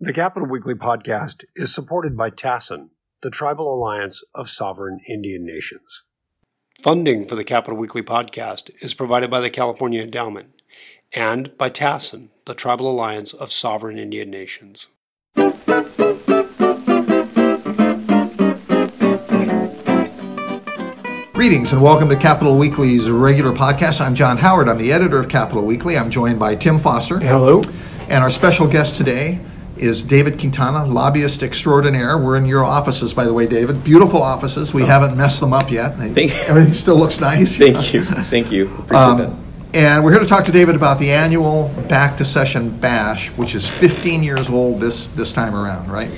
The Capitol Weekly podcast is supported by TASIN, the Tribal Alliance of Sovereign Indian Nations. Funding for the Capitol Weekly podcast is provided by the California Endowment and by TASIN, the Tribal Alliance of Sovereign Indian Nations. Greetings and welcome to Capitol Weekly's regular podcast. I'm John Howard. I'm the editor of Capitol Weekly. I'm joined by Tim Foster. Hello. And our special guest today is David Quintana, lobbyist extraordinaire. We're in your offices, by the way, David. Beautiful offices. We oh. haven't messed them up yet. Thank Everything still looks nice. Thank you. Thank you. Appreciate um, that. And we're here to talk to David about the annual Back to Session Bash, which is 15 years old this this time around, right?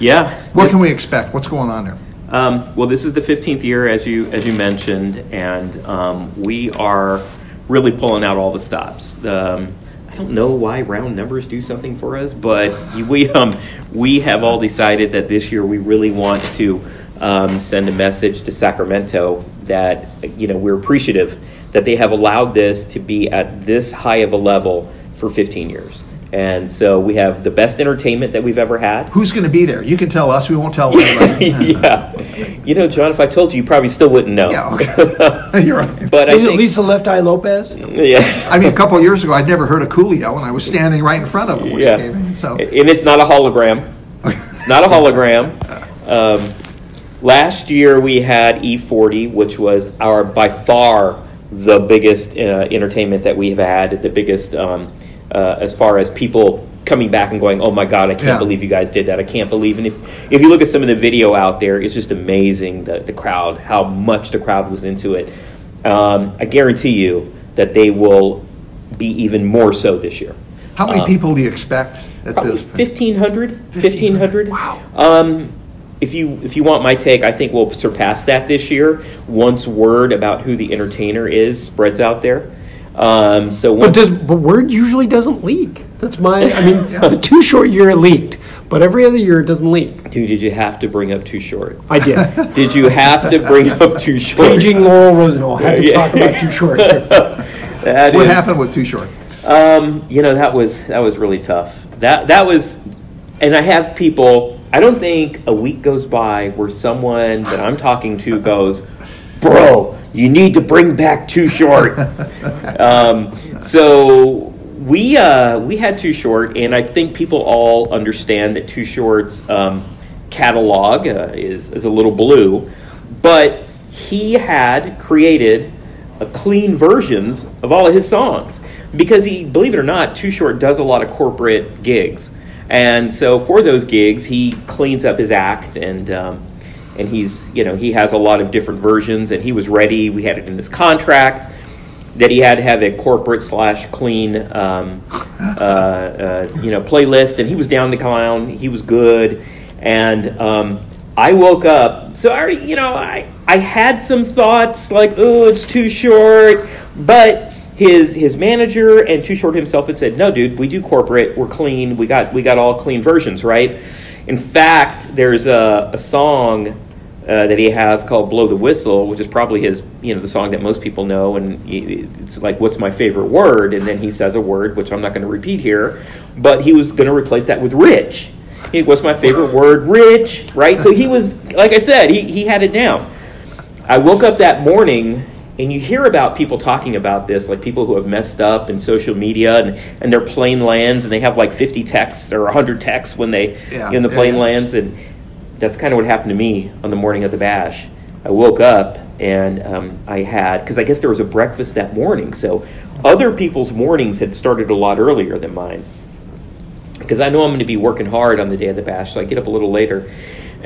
Yeah. What can we expect? What's going on there? Um, well, this is the 15th year, as you as you mentioned, and um, we are really pulling out all the stops. Um, I don't know why round numbers do something for us, but we um, we have all decided that this year we really want to um, send a message to Sacramento that you know we're appreciative that they have allowed this to be at this high of a level for 15 years. And so we have the best entertainment that we've ever had. Who's going to be there? You can tell us. We won't tell anybody. yeah. You know, John, if I told you, you probably still wouldn't know. Yeah, okay. You're right. But Is I think, it Lisa Left Eye Lopes? Yeah. I mean, a couple of years ago, I'd never heard of Coolio, and I was standing right in front of him. yeah. In, so. And it's not a hologram. it's not a hologram. Um, last year, we had E40, which was our by far the biggest uh, entertainment that we've had, the biggest. Um, uh, as far as people coming back and going, "Oh my God, I can't yeah. believe you guys did that! I can't believe." And if if you look at some of the video out there, it's just amazing the the crowd, how much the crowd was into it. Um, I guarantee you that they will be even more so this year. How many um, people do you expect at this? 1,500. 1,500. Wow. Um, if you if you want my take, I think we'll surpass that this year once word about who the entertainer is spreads out there. Um, so but does but word usually doesn't leak. That's my. I mean, yeah. the Too Short year it leaked, but every other year it doesn't leak. Dude, did you have to bring up Too Short? I did. did you have to bring up Too Short? Paging Laurel Rosenhall had to yeah. talk about Too Short. what is, happened with Too Short? Um, you know that was that was really tough. That that was, and I have people. I don't think a week goes by where someone that I'm talking to goes, "Bro, you need to bring back Too Short. um, so we uh, we had Too Short, and I think people all understand that Too Short's um, catalog uh, is is a little blue, but he had created a clean versions of all of his songs because he, believe it or not, Too Short does a lot of corporate gigs, and so for those gigs, he cleans up his act and. Um, and he's you know he has a lot of different versions and he was ready. We had it in his contract that he had to have a corporate slash clean um, uh, uh, you know playlist and he was down the clown. He was good. And um, i woke up so i already you know i i had some thoughts like oh it's too short. But his his manager and too short himself had said no dude we do corporate. We're clean. We got we got all clean versions right? In fact, there's a, a song uh, that he has called "Blow the Whistle," which is probably his, you know, the song that most people know, and it's like, "What's my favorite word?" And then he says a word, which I'm not going to repeat here, but he was going to replace that with "rich." He, What's my favorite word? Rich, right? So he was, like I said, he, he had it down. I woke up that morning and you hear about people talking about this, like people who have messed up in social media and, and their plane lands and they have like 50 texts or 100 texts when they yeah, in the plane yeah, yeah. lands. And that's kind of what happened to me on the morning of the bash. I woke up and um, I had, because I guess there was a breakfast that morning. So other people's mornings had started a lot earlier than mine. Because I know I'm going to be working hard on the day of the bash, so I get up a little later.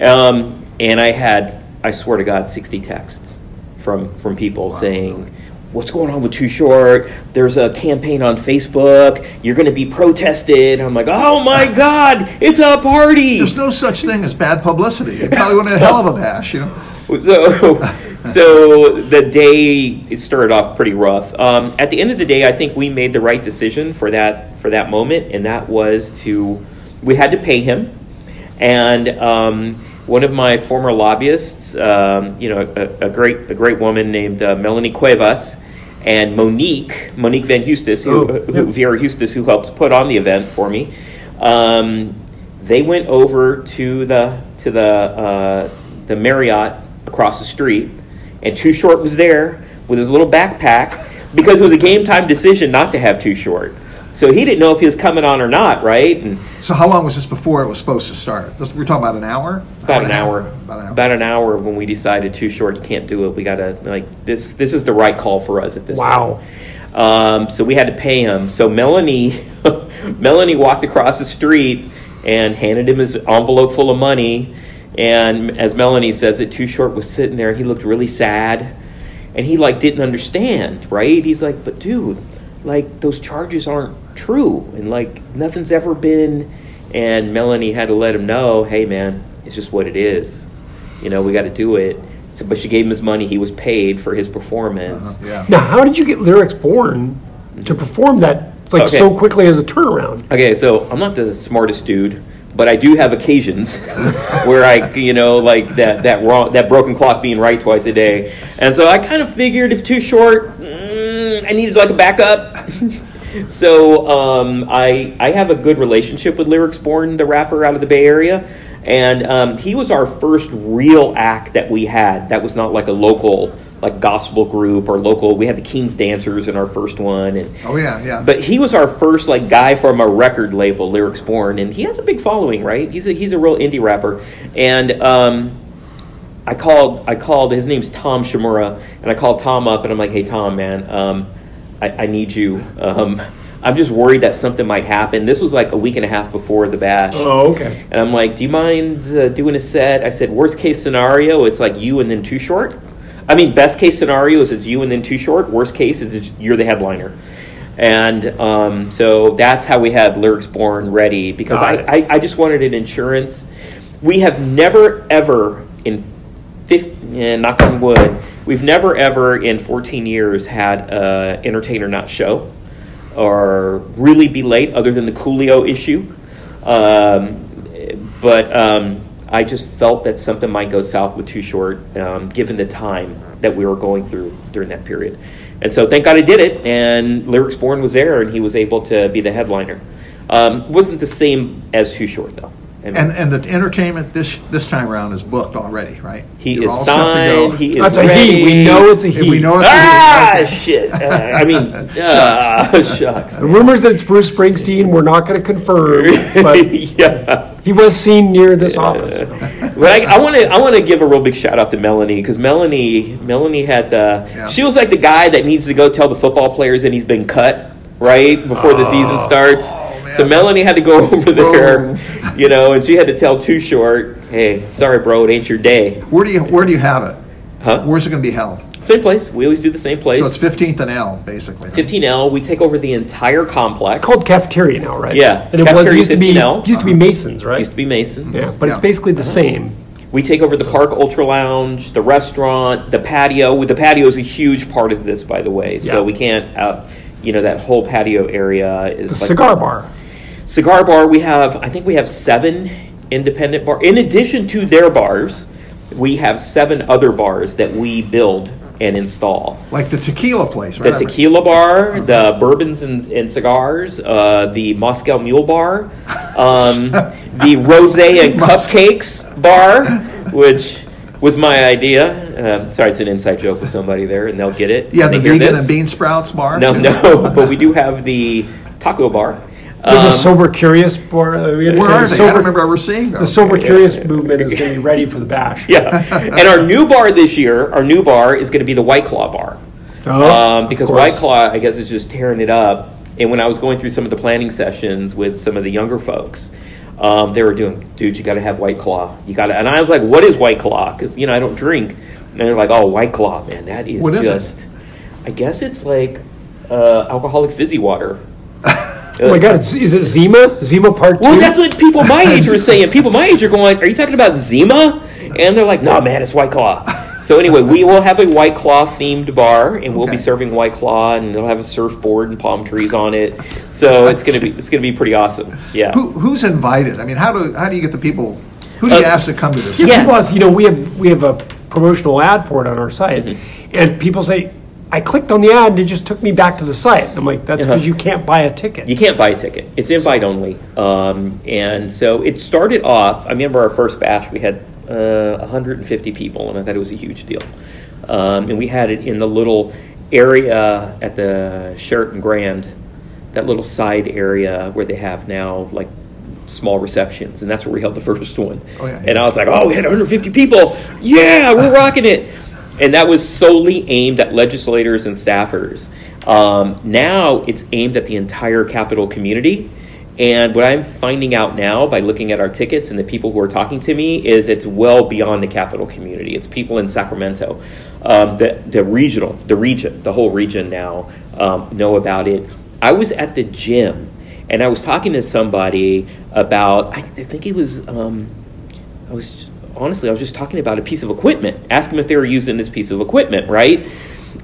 Um, and I had, I swear to God, 60 texts from from people wow. saying what's going on with Too Short? There's a campaign on Facebook. You're going to be protested. I'm like, oh my God, it's a party. There's no such thing as bad publicity. It probably went a hell of a bash, you know. So, so the day it started off pretty rough. Um, at the end of the day, I think we made the right decision for that for that moment, and that was to we had to pay him, and. Um, one of my former lobbyists, um, you know, a, a, great a great woman named uh, Melanie Cuevas, and Monique Monique Van Hustis, who, oh, who, Vera Hustis, who helps put on the event for me. Um, They went over to the to the uh, the Marriott across the street, and Too Short was there with his little backpack because it was a game time decision not to have Too Short. So he didn't know if he was coming on or not, right? And So how long was this before it was supposed to start? This, we're talking about an hour? about an and a hour, About an hour. about an hour when we decided Too Short, you can't do it. We gotta like this. This is the right call for us at this point. Wow. time. Um, so we had to pay him. So Melanie, Melanie walked across the street and handed him his envelope full of money. And as Melanie says it, Too Short was sitting there. He looked really sad, and he like didn't understand. Right? He's like, "But dude, like those charges aren't true, and like nothing's ever been." And Melanie had to let him know, "Hey, man, it's just what it is. You know, we got to do it." So, but she gave him his money. He was paid for his performance. Uh-huh, yeah. Now, how did you get Lyrics Born to perform that like Okay. so quickly as a turnaround? Okay, so I'm not the smartest dude, but I do have occasions where I, you know, like that that wrong that broken clock being right twice a day, and so I kind of figured if too short, mm, I needed like a backup. So um, I I have a good relationship with Lyrics Born, the rapper out of the Bay Area, and um, he was our first real act that we had. That was not like a local like gospel group or local. We had the King's Dancers in our first one, and Oh, yeah, yeah. but he was our first like guy from a record label, Lyrics Born, and he has a big following, right? He's a he's a real indie rapper, and um, I called I called his name's Tom Shimura, and I called Tom up, and I'm like, hey Tom, man, um, I, I need you. Um, I'm just worried that something might happen. This was like a week and a half before the bash. Oh, okay. And I'm like, do you mind uh, doing a set? I said, worst case scenario, it's like you and then too short. I mean, best case scenario is it's you and then too short. Worst case is it's you're the headliner. And um, so that's how we had Lyrics Born ready because I, I, I just wanted an insurance. We have never, ever in 50, eh, knock on wood, we've never, ever in 14 years had an entertainer not show or really be late other than the Coolio issue. Um, but um, I just felt that something might go south with Too Short, um, given the time that we were going through during that period. And so, thank God I did it, and Lyrics Born was there, and he was able to be the headliner. Um, wasn't the same as Too Short, though. I mean, And and the entertainment this this time around is booked already, right? he You're is all set to go. signed. He is That's a ready. he. We know it's a he. We know it's a Ah, he. Okay. shit! Uh, I mean, uh, shucks. Rumors that it's Bruce Springsteen. We're not going to confirm, but yeah. he was seen near this office. But I want to I want to give a real big shout out to Melanie because Melanie Melanie had the Yeah. she was like the guy that needs to go tell the football players that he's been cut right before the season starts. Oh, man. so Melanie had to go over there, you know, and she had to tell Too Short, "Hey, sorry, bro, it ain't your day." Where do you where do you have it? Huh? Where's it going to be held? Same place. We always do the same place. So it's 15th and L, basically. right? 15L. We take over the entire complex. It's Called cafeteria now, right? Yeah, and it was it used to be 15L. used to be Masons, right? used to be Masons. yeah, but it's basically the same. We take over the Park Ultra Lounge, the restaurant, the patio. The patio is a huge part of this, by the way. So Yeah. we can't, uh, you know, that whole patio area is The like- cigar bar. Cigar bar. We have, I think we have seven independent bar. In addition to their bars, we have seven other bars that we build and install. Like the tequila place, right? The tequila bar, the bourbons and, and cigars, uh, the Moscow Mule bar, um, the rose and cupcakes bar, which was my idea. Um, sorry, it's an inside joke with somebody there, and they'll get it. Yeah, the vegan this. and bean sprouts bar. No, no, but we do have the taco bar. There's Um, a sober curious bar. Uh, we Where are the they? I Sober, don't remember ever seeing those. the sober curious movement is going to be ready for the bash. yeah, and our new bar this year, our new bar is going to be the White Claw bar. Oh, um, because. White Claw, I guess, is just tearing it up. And when I was going through some of the planning sessions with some of the younger folks, um, they were doing, dude, you got to have White Claw. You got to, and I was like, what is White Claw? Because you know I don't drink. And they're like, oh, White Claw, man, that is What is it? just. I guess it's like uh, alcoholic fizzy water. Oh my God, is it Zima? Zima Part Two? Well, that's what people my age were saying. People my age are going, "Are you talking about Zima?" And they're like, "No, man, it's White Claw." So anyway, we will have a White Claw themed bar, and we'll be serving White Claw, and it'll have a surfboard and palm trees on it. So it's gonna be it's gonna be pretty awesome. Yeah. Who, who's invited? I mean, how do how do you get the people? Who do you Uh, ask to come to this? Yeah, Yeah. people ask, you know, we have we have a promotional ad for it on our site, Mm-hmm. and people say, I clicked on the ad and it just took me back to the site. I'm like, that's because Uh-huh. you can't buy a ticket. You can't buy a ticket. It's invite only. Um, and so it started off. I remember our first batch. We had uh, 150 people, and I thought it was a huge deal. Um, and we had it in the little area at the Sheraton Grand, that little side area where they have now like small receptions, and that's where we held the first one. Oh, yeah. And I was like, oh, we had 150 people. Yeah, we're rocking it. And that was solely aimed at legislators and staffers. Um, now it's aimed at the entire capital community. And what I'm finding out now by looking at our tickets and the people who are talking to me is it's well beyond the capital community. It's people in Sacramento, um, the the regional, the region, the whole region now um, know about it. I was at the gym and I was talking to somebody about. I, think it was. Um, I was honestly, I was just talking about a piece of equipment. Ask them if they were using this piece of equipment, right?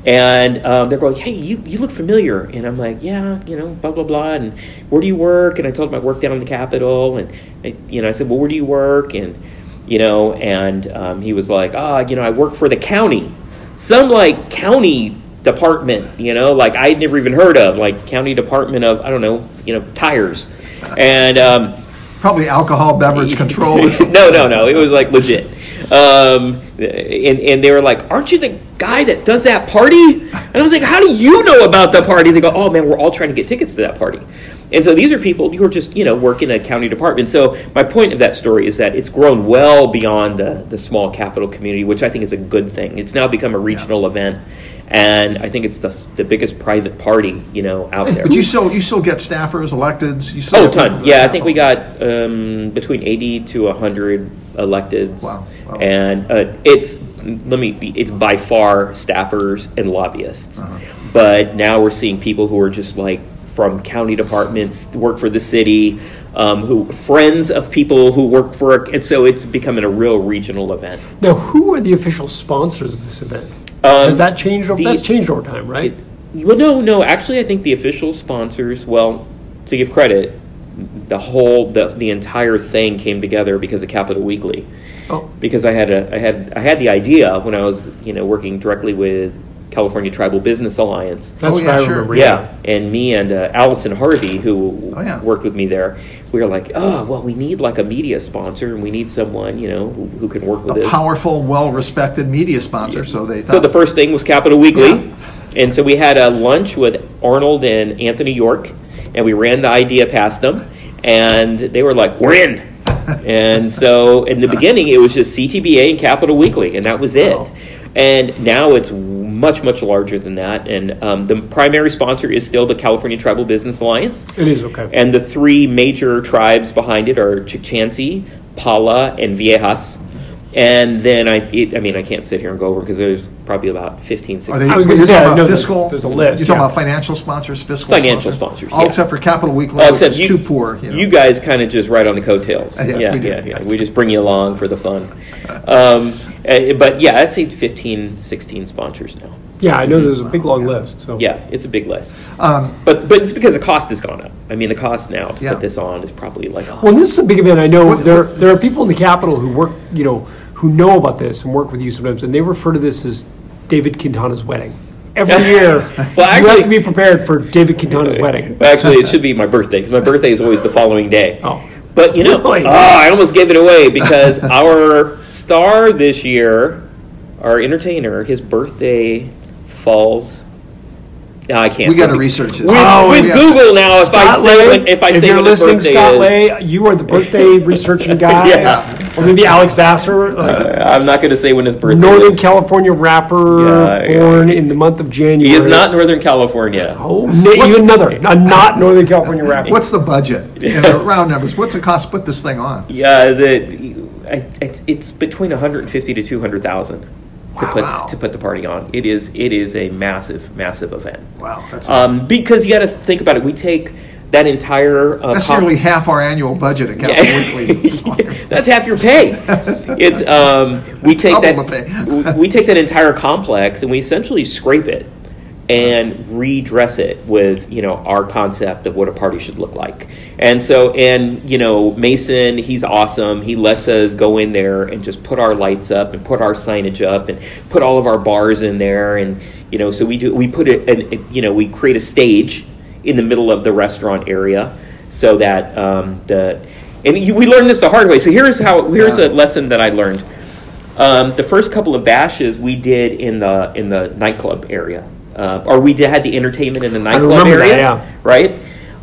And um, they're going, "Hey, you, you look familiar." And I'm like, "Yeah, you know, blah blah blah." And where do you work? And I told them I work down in the Capitol. And I, you know, I said, "Well, where do you work?" And you know, and um, he was like, "Ah, you know, I work for the county, some like county department, you know, like I'd never even heard of, like county department of I don't know, you know, tires." And um, Probably alcohol beverage control. no, no, no. It was like legit. Um, and, and they were like, Aren't you the guy that does that party? And I was like, How do you know about the party? They go, Oh, man, we're all trying to get tickets to that party. And so these are people who are just, you know, work in a county department. So my point of that story is that it's grown well beyond the, the small capital community, which I think is a good thing. It's now become a regional event. And I think it's the, the biggest private party, you know, out there. But you still you still get staffers, electeds. You still Oh, get ton. Yeah, I think we got um, between 80 to 100 electeds. Wow. Wow. And uh, it's, let me be, it's by far staffers and lobbyists. Uh-huh. But now we're seeing people who are just like from county departments, work for the city, um, who friends of people who work for, and so it's becoming a real regional event. Now, who are the official sponsors of this event? Um, Has that changed? Over, the- that's changed over time, right? Well, no, no. Actually, I think the official sponsors. Well, to give credit, the whole the the entire thing came together because of Capitol Weekly. Oh. Because I had a I had I had the idea when I was you know working directly with California Tribal Business Alliance. That's Oh, what yeah, I sure. Yeah, and me and uh, Allison Harvey, who Oh, yeah. worked with me there, we were like, oh, well, we need like a media sponsor, and we need someone, you know, who, who can work with a this. powerful, well-respected media sponsor. So they thought. So the first thing was Capitol Weekly, Yeah. and so we had a lunch with Arnold and Anthony York, and we ran the idea past them, and they were like, "We're in." and so in the beginning, it was just CTBA and Capitol Weekly, and that was it. Wow. And now it's much much larger than that, and um, the primary sponsor is still the California Tribal Business Alliance. It is okay. And the three major tribes behind it are Chukchansi, Pala, and Viejas. And then I, it, I mean, I can't sit here and go over because there's probably about 15, Are 16. they, I was gonna say, talking about that fiscal. there's a list, You're talking yeah. about financial sponsors, fiscal Financial sponsors, all yeah. except for Capitol Weekly, Well, which except is you, too poor. You, know. you guys kind of just ride on the coattails. Yes, yeah, we do, yeah, yeah. yes. We just bring you along for the fun. Um, eh, but yeah, I'd say 15, 16 sponsors now. yeah, I know there's a big long list. So Yeah, it's a big list. Um, But but it's because the cost has gone up. I mean, the cost now to Yeah. put this on is probably like Well, this is a big event. I know there there are people in the Capitol who work, you know, who know about this and work with you sometimes, and they refer to this as David Quintana's wedding. Every year, Well, actually, you have to be prepared for David Quintana's wedding. Actually, it should be my birthday because my birthday is always the following day. Oh. But you know, Really? oh, I almost gave it away because our star this year, our entertainer, his birthday falls. No, I can't. we got to research this. With, Oh, with yeah. Google now, if I say Lay, when, if I say you're listening, birthday Scott is, Lay, you are the birthday researching guy, Yeah. Or maybe Alex Vassar, like I'm not going to say when his birthday Northern is. California rapper, Yeah, yeah. born in the month of January. He is not Northern California. Oh, na- even another, a not Northern California rapper. What's the budget? You know, round numbers. What's it cost to put this thing on? Yeah, the I, it's, it's between 150 to 200,000 to put Wow. to put the party on. It is it is a massive massive event. Wow, that's Um, because you got to think about it. We take that entire uh, that's com- nearly half our annual budget at Capitol Weekly. So- That's half your pay. It's um, we take Double that we take that entire complex and we essentially scrape it and redress it with you know our concept of what a party should look like. And so and you know Mason, he's awesome. He lets us go in there and just put our lights up and put our signage up and put all of our bars in there and you know so we do we put it and you know we create a stage in the middle of the restaurant area so that um, the and we learned this the hard way. So here's how here's Yeah. a lesson that I learned. Um, the first couple of bashes we did in the in the nightclub area, uh, or we did, had the entertainment in the nightclub remember that, area, yeah. right?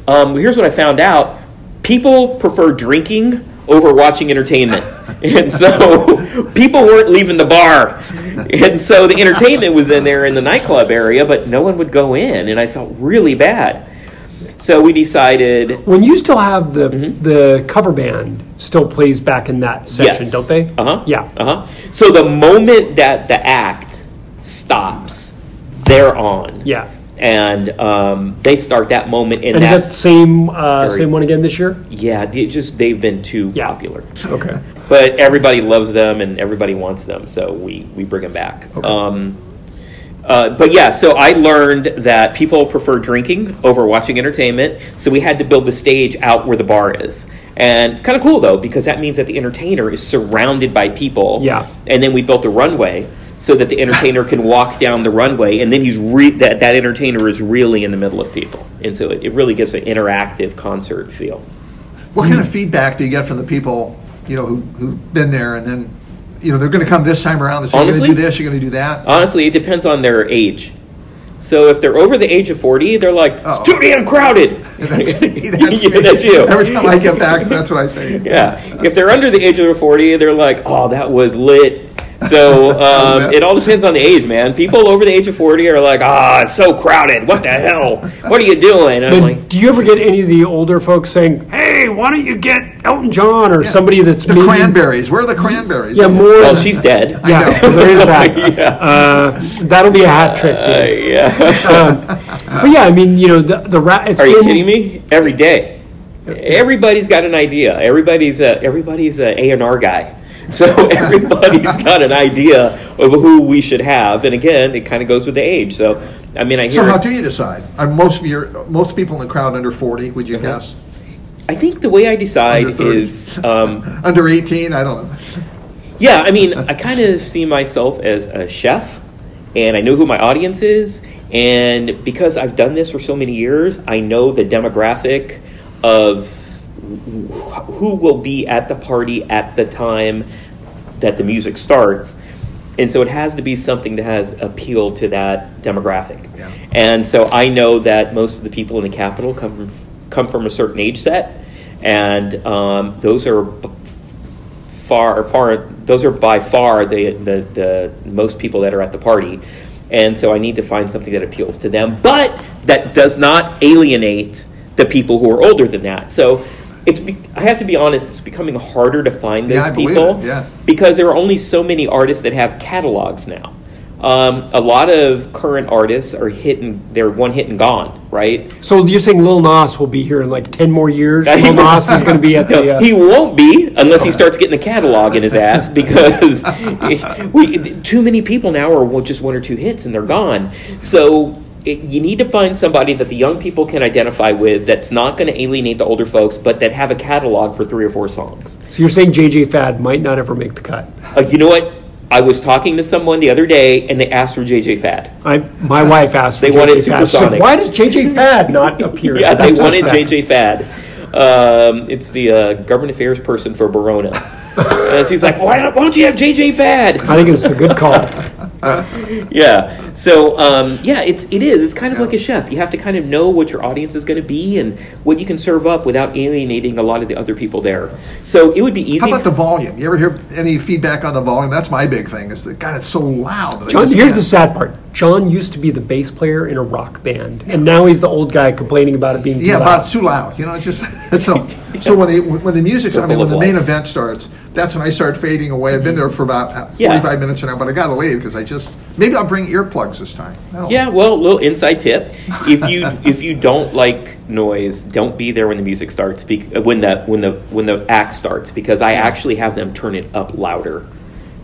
Um, here's what I found out: people prefer drinking over watching entertainment, and so people weren't leaving the bar, and so the entertainment was in there in the nightclub area, but no one would go in, and I felt really bad. So we decided When you still have the the cover band still plays back in that section, Mm-hmm. Yes. don't they? Uh huh. Yeah. Uh huh. So the moment that the act stops, they're on. Yeah. And um, they start that moment in And is that. that the same uh, Very- same one again this year? yeah, they just they've been too Yeah. popular. Okay. But everybody loves them and everybody wants them, so we we bring them back. Um, uh, but yeah, so I learned that people prefer drinking over watching entertainment, so we had to build the stage out where the bar is. And it's kind of cool though, because that means that the entertainer is surrounded by people. Yeah. And then we built a runway so that the entertainer can walk down the runway, and then he's re- that that entertainer is really in the middle of people, and so it, it really gives an interactive concert feel. What kind of feedback do you get from the people, you know, who, who've been there and then, you know, they're going to come this time around, say, you're going to do this, you're going to do that? Honestly, it depends on their age. So if they're over the age of 40, they're like, it's too damn crowded. That's me. That's, Yeah, me. that's you. Every time I get back, that's what I say. Yeah. If they're under the age of 40, they're like, oh, that was lit. So um, it all depends on the age, man. People over the age of 40 are like, ah, it's so crowded. What the hell? What are you doing? And I'm But like, do you ever get any of the older folks saying, "Hey, why don't you get Elton John or somebody that's The maybe cranberries. Where are the cranberries? yeah more well, she's dead. yeah know. there is that Yeah. uh, that'll be a hat trick Uh, Dave. yeah. but yeah I mean you know the the rat it's Are you kidding me? Every day. Everybody's got an idea. Everybody's a everybody's a A and R guy. So everybody's got an idea of who we should have, and again, it kind of goes with the age. So, I mean, I So hear. how do you decide? Are most of your most people in the crowd under forty? Would you Uh-huh. guess? I think the way I decide is, um, Under eighteen? I don't know. yeah. I mean, I kind of see myself as a chef, and I know who my audience is, and because I've done this for so many years, I know the demographic of who will be at the party at the time that the music starts. And so it has to be something that has appeal to that demographic. Yeah. And so I know that most of the people in the capital come from, come from a certain age set, and um, those are far far those are by far the, the the most people that are at the party. And so I need to find something that appeals to them, but that does not alienate the people who are older than that. So it's be, I have to be honest, it's becoming harder to find those Yeah, I believe people it, yeah. because there are only so many artists that have catalogs now. Um, a lot of current artists are hit and they're one hit and gone, right? so you're saying Lil Nas will be here in like 10 more years Lil Nas is going to be at No, the uh, he won't be unless he starts getting a catalog in his ass because we, too many people now are just one or two hits and they're gone. So it, you need to find somebody that the young people can identify with that's not going to alienate the older folks, but that have a catalog for three or four songs. so you're saying JJ Fad might not ever make the cut Uh, you know what? I was talking to someone the other day and they asked for JJ Fad. I my wife asked for They JJ wanted Fad. Supersonic. why does JJ Fad not appear Yeah, they wanted. JJ Fad. Um, it's the uh, government affairs person for Barona. and she's like, why, why don't you have JJ Fad? I think it's a good call Yeah. So um, yeah, it's it is. It's kind of like a chef. You have to kind of know what your audience is going to be and what you can serve up without alienating a lot of the other people there. So it would be easy. How about the volume? You ever hear any feedback on the volume? That's my big thing. Is that God? It's so loud. John, here's can't- the sad part. John used to be the bass player in a rock band, and now he's the old guy complaining about it being too Yeah, loud. but it's too loud. You know, it's just it's so. So when the when the music, I mean, when of the main event starts, that's when I start fading away. I've been there for about uh, Yeah. forty five minutes now, but I got to leave because I just maybe I'll bring earplugs this time. I don't- Yeah, well, little inside tip: if you if you don't like noise, don't be there when the music starts. Be, uh, when the when the when the act starts, because I actually have them turn it up louder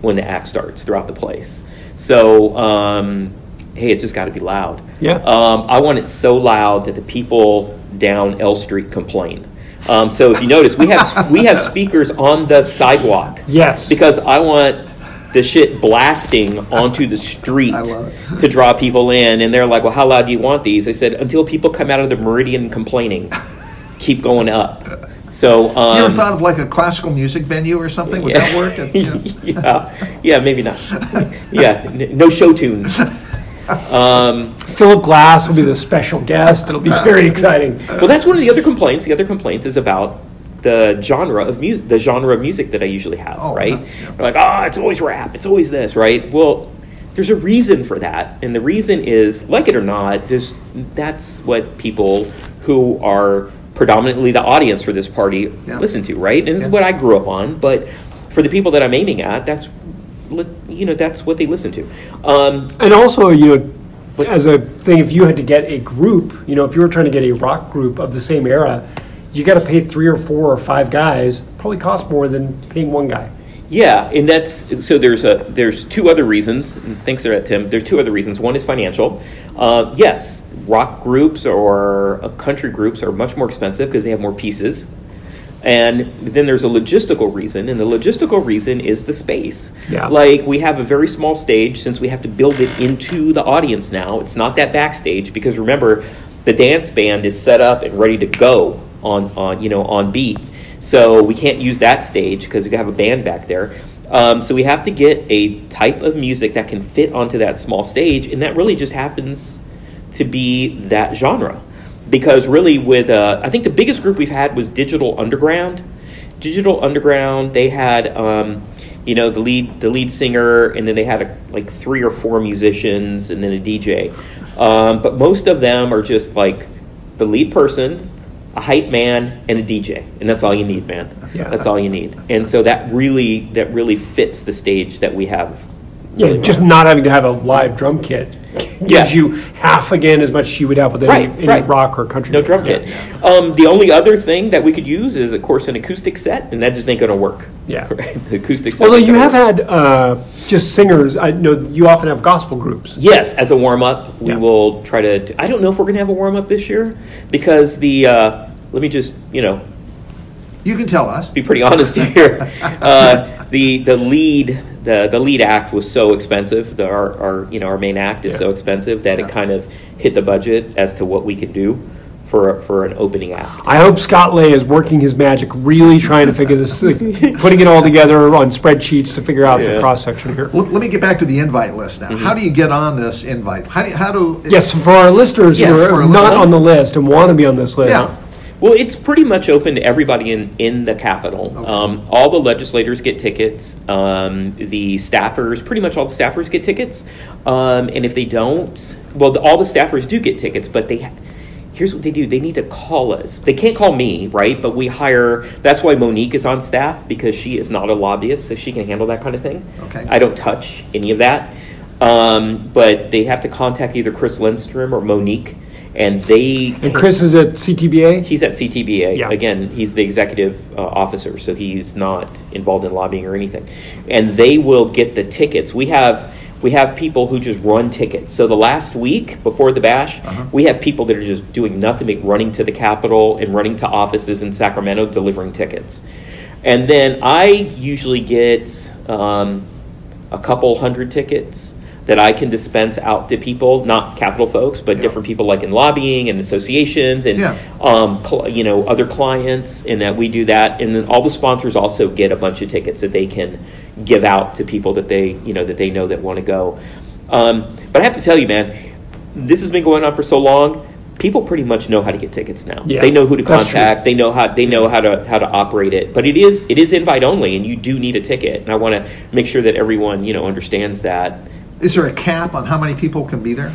when the act starts throughout the place. So um, hey, it's just got to be loud. Yeah. Um, I want it so loud that the people down L Street complain. Um, so if you notice, we have we have speakers on the sidewalk. Yes. Because I want the shit blasting onto the street I love it. to draw people in, and they're like, "Well, how loud do you want these?" I said, "Until people come out of the meridian complaining, keep going up." So um, You ever thought of like a classical music venue or something? Would that work? You know? yeah, yeah, maybe not. Yeah, n- no show tunes. Um, Philip Glass will be the special guest. It'll be very exciting. well, that's one of the other complaints. The other complaints is about the genre of music, the genre of music that I usually have. Oh, right? yeah, yeah. They're like, oh, it's always rap. It's always this. Right? Well, there's a reason for that, and the reason is, like it or not, there's that's what people who are predominantly the audience for this party Yeah. listen to. Right? And this is Yeah. what I grew up on. But for the people that I'm aiming at, that's you know that's what they listen to. Um, And also, you know, as a thing, if you had to get a group, you know, if you were trying to get a rock group of the same era, you got to pay three or four or five guys. Probably costs more than paying one guy. Yeah, and that's so. There's a there's two other reasons. And thanks for that, Tim. There's two other reasons. One is financial. Uh, yes, rock groups or uh, country groups are much more expensive because they have more pieces. And then there's a logistical reason, and the logistical reason is the space. Yeah. Like we have a very small stage since we have to build it into the audience now. It's not that backstage because remember, the dance band is set up and ready to go on on you know on beat. So we can't use that stage because we have a band back there. Um, so we have to get a type of music that can fit onto that small stage, and that really just happens to be that genre. Because really, with uh, I think the biggest group we've had was Digital Underground. Digital Underground, they had um, you know the lead the lead singer, and then they had a, like three or four musicians, and then a DJ. Um, but most of them are just like the lead person, a hype man, and a DJ, and that's all you need, man. Yeah. That's all you need. And so that really that really fits the stage that we have. Yeah, really just well. not having to have a live drum kit gives Yeah. you half again as much as you would have with any, Right, any right. rock or country. No drum Yeah. kit. Um, the only other thing that we could use is, of course, an acoustic set, and that just ain't going to work. Yeah. Right? The acoustic set. Although you have work. had uh, just singers, I know you often have gospel groups. Yes, as a warm up, we Yeah. will try to. I don't know if we're going to have a warm up this year because the. Uh, let me just, you know, You can tell us. be pretty honest here. Uh, the the lead the the lead act was so expensive. The, our, our you know our main act is Yeah. so expensive that Yeah. it kind of hit the budget as to what we could do for for an opening act. I hope Scott Lay is working his magic, really trying to figure this, putting it all together on spreadsheets to figure out the cross section here. Let, let me get back to the invite list now. How do you get on this invite? How do you, how do Yes, for our listeners Yes, who are not listeners. on the list and want to be on this list, Yeah. Well, it's pretty much open to everybody in, in the Capitol. Um, all the legislators get tickets. Um, the staffers, pretty much all the staffers get tickets. Um, and if they don't, well, the, all the staffers do get tickets, but they. Here's what they do. They need to call us. They can't call me, right? But we hire. That's why Monique is on staff because she is not a lobbyist, so she can handle that kind of thing. Okay. I don't touch any of that. Um, but they have to contact either Chris Lindstrom or Monique, and they And Chris is at CTBA. He's at CTBA. Yeah. Again, he's the executive uh, officer, so he's not involved in lobbying or anything. And they will get the tickets. We have we have people who just run tickets. So the last week before the bash, we have people that are just doing nothing but running to the Capitol and running to offices in Sacramento delivering tickets. And then I usually get um, a couple hundred tickets that I can dispense out to people, not capital folks, but Yeah. different people like in lobbying and associations and Yeah. um, cl- you know other clients, and that we do that. And then all the sponsors also get a bunch of tickets that they can give out to people that they you know that they know that want to go. Um, but I have to tell you, man, this has been going on for so long. People pretty much know how to get tickets now. Yeah, they know who to that's true. contact. They know how they know how to how to operate it. But it is it is invite only, and you do need a ticket. And I want to make sure that everyone you know understands that. Is there a cap on how many people can be there?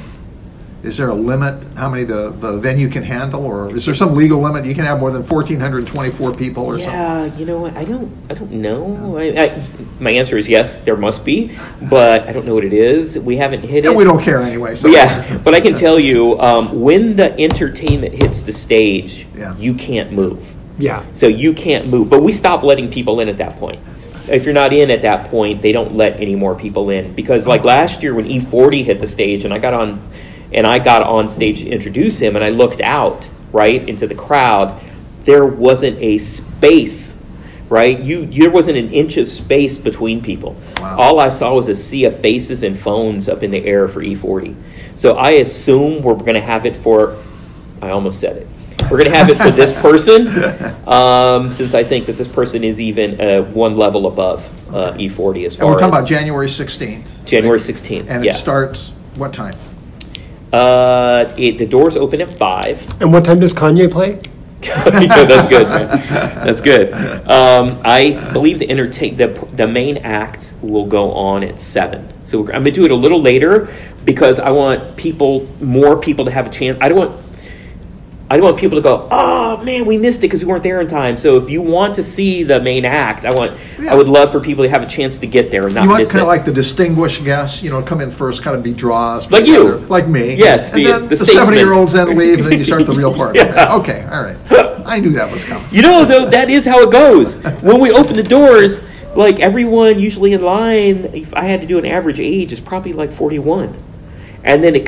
Is there a limit how many the, the venue can handle, or is there some legal limit? You can have more than fourteen hundred twenty-four people or something. Yeah, you know what? I don't I don't know. I, I, my answer is yes, there must be, but I don't know what it is. We haven't hit it. We don't care anyway. So yeah, but I can tell you, um, when the entertainment hits the stage, Yeah. you can't move. Yeah. So you can't move. But we stop letting people in at that point. If you're not in at that point, they don't let any more people in because like oh. last year when E40 hit the stage and I got on and I got on stage to introduce him and I looked out right into the crowd, there wasn't a space. Right, you, you there wasn't an inch of space between people. Wow. All I saw was a sea of faces and phones up in the air for E40. So I assume we're going to have it for. I almost said it. We're going to have it for this person, um, since I think that this person is even uh, one level above uh, E40 as And far we're talking as about January 16th. January 16th. And yeah. it starts what time? Uh, it, the doors open at five. And what time does Kanye play? Yeah, that's good. man. That's good. Um, I believe the entertain the the main act will go on at seven. So I'm going to do it a little later because I want people, more people, to have a chance. I don't want. I don't want people to go, oh man, we missed it because we weren't there in time. So if you want to see the main act, I want, Yeah. I would love for people to have a chance to get there and not You want kind of like the distinguished guests, you know, come in first, kind of be draws. Like you. other- Like me. Yes, And the- then the the 70 year olds then leave, and then you start the real part. Yeah. Okay, all right. I knew that was coming. You know, though, that is how it goes. When we open the doors, like everyone usually in line, if I had to do an average age, is probably like 41. And then it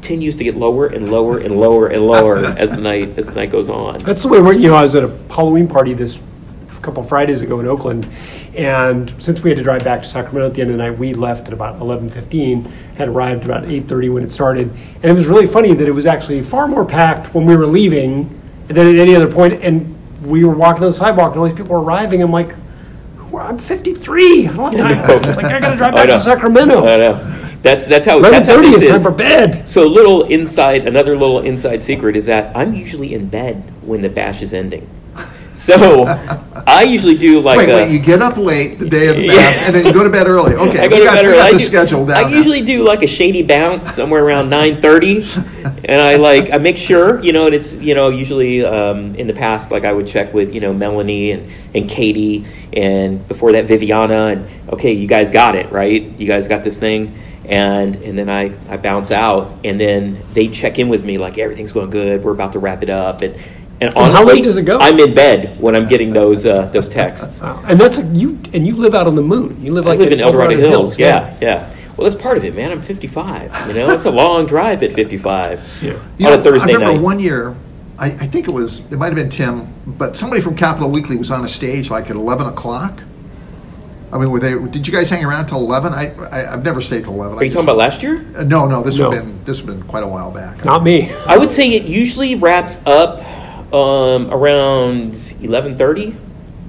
continues to get lower and lower and lower and lower as the night as the night goes on. That's the way we're, you know, I was at a Halloween party this couple Fridays ago in Oakland, and since we had to drive back to Sacramento at the end of the night, we left at about 11:15, had arrived about 8:30 when it started, and it was really funny that it was actually far more packed when we were leaving than at any other point. point, and we were walking on the sidewalk, and all these people were arriving. I'm like, "Well, I'm 53. I don't have time. It's like I got to drive back to Sacramento. I know. That's that's how that's how 11:30 this is time for bed. So a little inside, another little inside secret is that I'm usually in bed when the bash is ending. So I usually do like Wait, a, wait, you get up late the day of the Yeah. bash, and then you go to bed early. Okay, I go to got, bed early. I do- schedule down. I now. usually do like a shady bounce somewhere around nine thirty, and I like I make sure you know, and it's you know usually um, in the past like I would check with you know Melanie and and Katie and before that Viviana and okay you guys got it right you guys got this thing and and then I I bounce out and then they check in with me like everything's going good we're about to wrap it up and. And how honestly, late does it go? I'm in bed when I'm getting those uh, those texts. Wow. And that's a, you, and you live out on the moon. You live like I live in El Dorado Hills. yeah. Yeah, yeah. Well, that's part of it, man. I'm 55. You know, it's a long drive at 55 Yeah. You on know, a Thursday I remember night. one year, I, I think it was, it might have been Tim, but somebody from Capitol Weekly was on a stage like at 11 o'clock. I mean, were they? Did you guys hang around till 11? I, I I've never stayed till 11. Are you talking about last year? Uh, no, no. This No. would have been this would been quite a while back. Not me. I would say it usually wraps up um, around 11:30.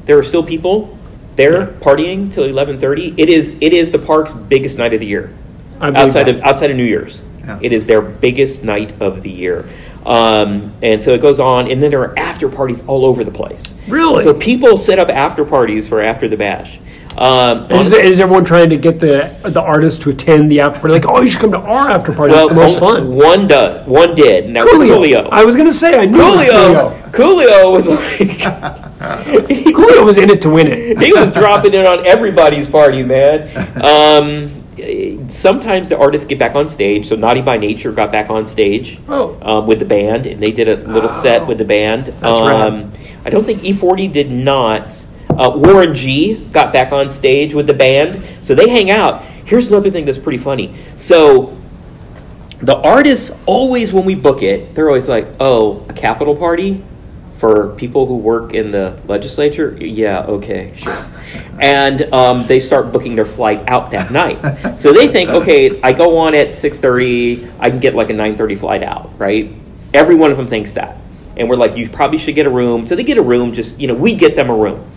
There are still people there partying till 11:30. It is it is the park's biggest night of the year. I outside that. of outside of New Year's. Yeah. It is their biggest night of the year. Um, and so it goes on, and then there are after parties all over the place. Really? So people set up after parties for after the bash. Um, Is, is everyone trying to get the the artist to attend the after party? Like, oh, you should come to our after party. well, it's the most one- fun. One does, one did, and that was Coolio. Coolio. I was going to say I knew Coolio, Coolio was like, Coolio. Coolio was in it to win it. he was dropping in on everybody's party, man. Um, sometimes the artists get back on stage. So Naughty by Nature got back on stage Oh. um, with the band, and they did a little set with the band. rad. um, I don't think E40 did not. Uh, Warren G got back on stage with the band, so they hang out. Here's another thing that's pretty funny. So the artists always, when we book it, they're always like, "Oh, a capital party." for people who work in the legislature, yeah, okay, sure. And um, they start booking their flight out that night. So they think, okay, I go on at six thirty, I can get like a nine thirty flight out, right? Every one of them thinks that, and we're like, you probably should get a room. So they get a room. Just you know, we get them a room,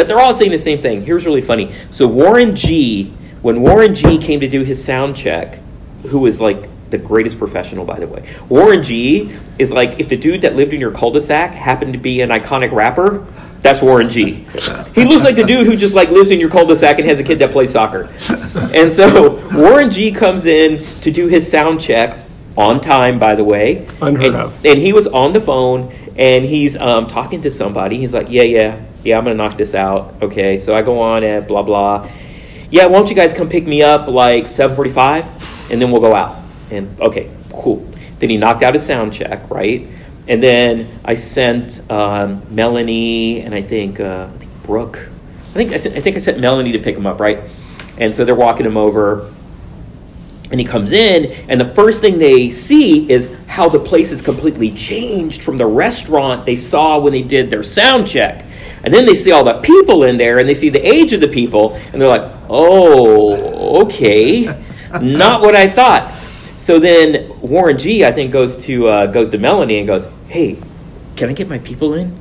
but they're all saying the same thing. Here's really funny. So Warren G, when Warren G came to do his sound check, who was like the greatest professional, by the way. Warren G is like if the dude that lived in your cul-de-sac happened to be an iconic rapper, that's Warren G. He looks like the dude who just like lives in your cul-de-sac and has a kid that plays soccer. And so Warren G comes in to do his sound check on time, by the way. Unheard and, of. And he was on the phone and he's um, talking to somebody. He's like, "Yeah, yeah, yeah, I'm gonna knock this out." Okay, so I go on at blah blah. Yeah, why don't you guys come pick me up like 7:45, and then we'll go out. And okay, cool. Then he knocked out his sound check, right? And then I sent um, Melanie and I think, uh, I think Brooke I think I, sent, I think I sent Melanie to pick him up, right? And so they're walking him over, and he comes in, and the first thing they see is how the place is completely changed from the restaurant they saw when they did their sound check. And then they see all the people in there, and they see the age of the people, and they're like, "Oh, okay, not what I thought." So then Warren G, I think, goes to uh, goes to Melanie and goes, "Hey, can I get my people in?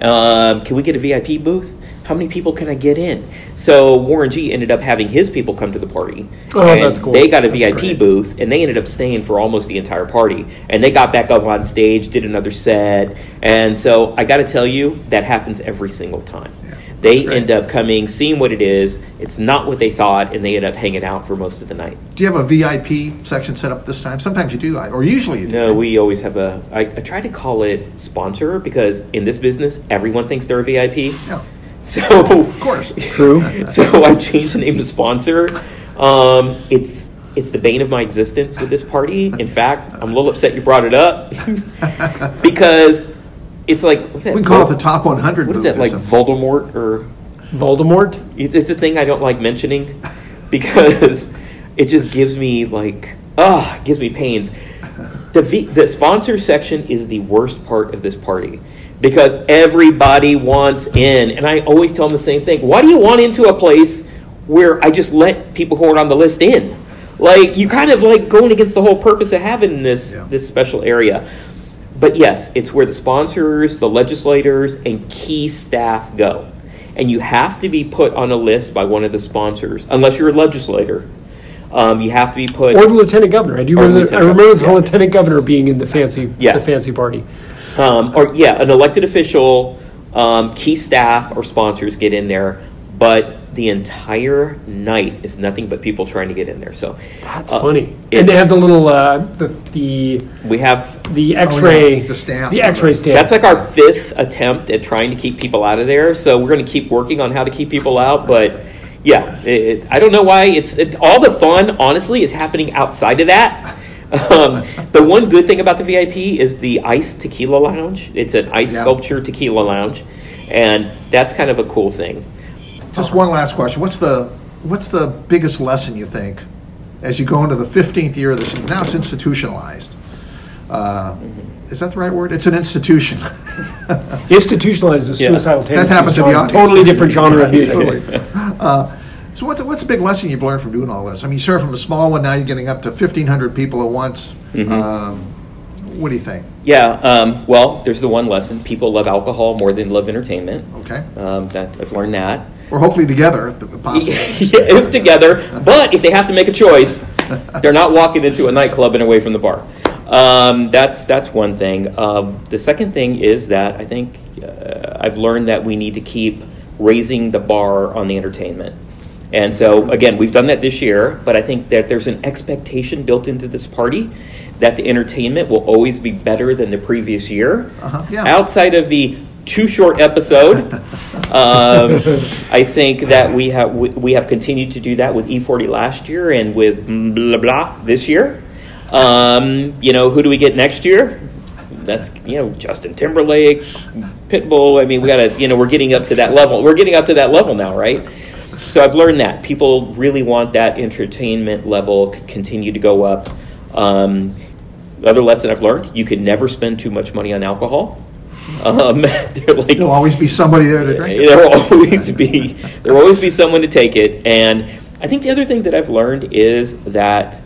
Um, can we get a VIP booth? How many people can I get in?" So Warren G ended up having his people come to the party. Oh, and that's cool. They got a That's VIP great. booth, and they ended up staying for almost the entire party. And they got back up on stage, did another set, and so I got to tell you, that happens every single time. Yeah, they end up coming, seeing what it is. It's not what they thought, and they end up hanging out for most of the night. Do you have a VIP section set up this time? Sometimes you do, or usually you do. No, we always have a. I, I try to call it sponsor because in this business, everyone thinks they're a VIP. Yeah, So, of course. True. so I changed the name to sponsor. Um, it's it's the bane of my existence with this party. In fact, I'm a little upset you brought it up because it's like what's that? We can call it the top 100. What is booth that like something. Voldemort or Voldemort. it's, it's a thing I don't like mentioning because it just gives me like ah gives me pains. The v, the sponsor section is the worst part of this party because everybody wants in, and I always tell them the same thing. Why do you want into a place where I just let people who aren't on the list in? Like you kind of like going against the whole purpose of having this Yeah. this special area. But yes, it's where the sponsors, the legislators, and key staff go. And you have to be put on a list by one of the sponsors, unless you're a legislator. Um, you have to be put. Or the lieutenant governor. I do remember. The, I lieutenant remember the yeah. lieutenant governor being in the fancy, Yeah. the fancy party. Um, or yeah, an elected official, um, key staff or sponsors get in there, but the entire night is nothing but people trying to get in there. So That's uh, funny. And they have the little uh, the the we have the X-ray Oh, yeah, the stamp. the X-ray stamp. That's like our fifth attempt at trying to keep people out of there. So we're going to keep working on how to keep people out. But yeah, it, it- I don't know why it's it, all the fun. Honestly, is happening outside of that. Um, the one good thing about the VIP is the ice tequila lounge. It's an ice Yeah. sculpture tequila lounge, and that's kind of a cool thing. Just one last question. What's the what's the biggest lesson you think as you go into the 15th year of this? Now it's institutionalized. Uh, is that the right word? It's an institution. institutionalized as Yeah. suicidal that happens in the genre. audience. Totally different genre Yeah, of music. totally. Uh, so what's, what's a big lesson you've learned from doing all this? I mean, you started from a small one, now you're getting up to 1,500 people at once. Mm-hmm. Um, what do you think? Yeah. Um, well, there's the one lesson: people love alcohol more than love entertainment. Okay. Um, that I've learned that. Or hopefully together, if possible. If together, but if they have to make a choice, they're not walking into a nightclub and away from the bar. Um, that's that's one thing. Um, the second thing is that I think uh, I've learned that we need to keep raising the bar on the entertainment. And so again, we've done that this year, but I think that there's an expectation built into this party that the entertainment will always be better than the previous year. Uh-huh, yeah. Outside of the too short episode, um, I think that we have we, have continued to do that with E40 last year and with blah blah this year. Um, you know, who do we get next year? That's you know Justin Timberlake, Pitbull. I mean, we got to you know we're getting up to that level. We're getting up to that level now, right? So I've learned that people really want that entertainment level to continue to go up. Um, other lesson I've learned: you can never spend too much money on alcohol. Um, like There'll always be somebody there to drink it. there will always be there will always be someone to take it. And I think the other thing that I've learned is that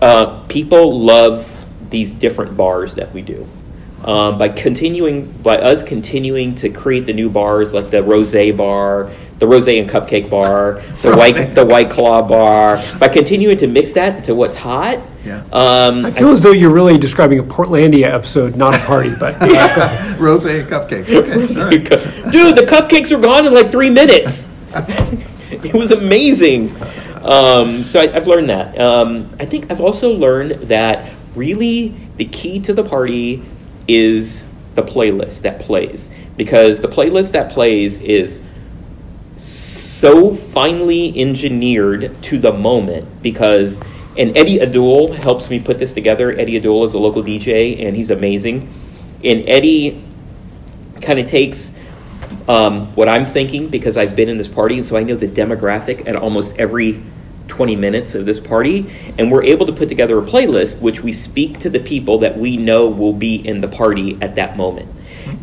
uh, people love these different bars that we do. Um, by continuing, by us continuing to create the new bars like the Rose Bar, the Rose and Cupcake Bar, the Rosé. White the White Claw Bar, by continuing to mix that to what's hot. Yeah. Um, I feel as though you're really describing a Portlandia episode, not a party. But Rose and cupcakes. Okay. all right. Dude, the cupcakes were gone in like three minutes. it was amazing. Um, so I, I've learned that. Um, I think I've also learned that really the key to the party is the playlist that plays. Because the playlist that plays is so finely engineered to the moment because and Eddie Adul helps me put this together. Eddie Adul is a local DJ and he's amazing. And Eddie kind of takes um, what I'm thinking because I've been in this party, and so I know the demographic at almost every 20 minutes of this party, and we're able to put together a playlist which we speak to the people that we know will be in the party at that moment.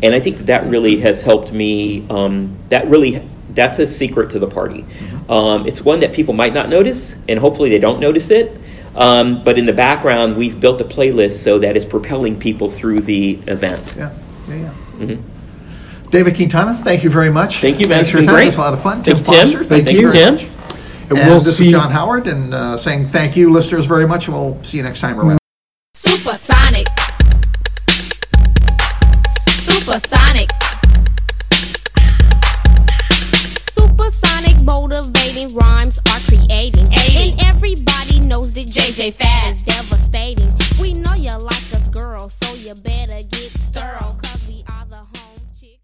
And I think that, really has helped me. Um, that really that's a secret to the party. Um, it's one that people might not notice, and hopefully they don't notice it. Um, but in the background, we've built a playlist so that it's propelling people through the event. Yeah, yeah, yeah. Mm-hmm. David Quintana, thank you very much. Thank you, man. Thanks for your time. It was a lot of fun. Thank Tim Foster, Tim. thank, Thank you you, Tim. much. And And we'll this see is John Howard, and uh, saying thank you, listeners, very much, and we'll see you next time around. Supersonic. Supersonic. Supersonic JJ Fad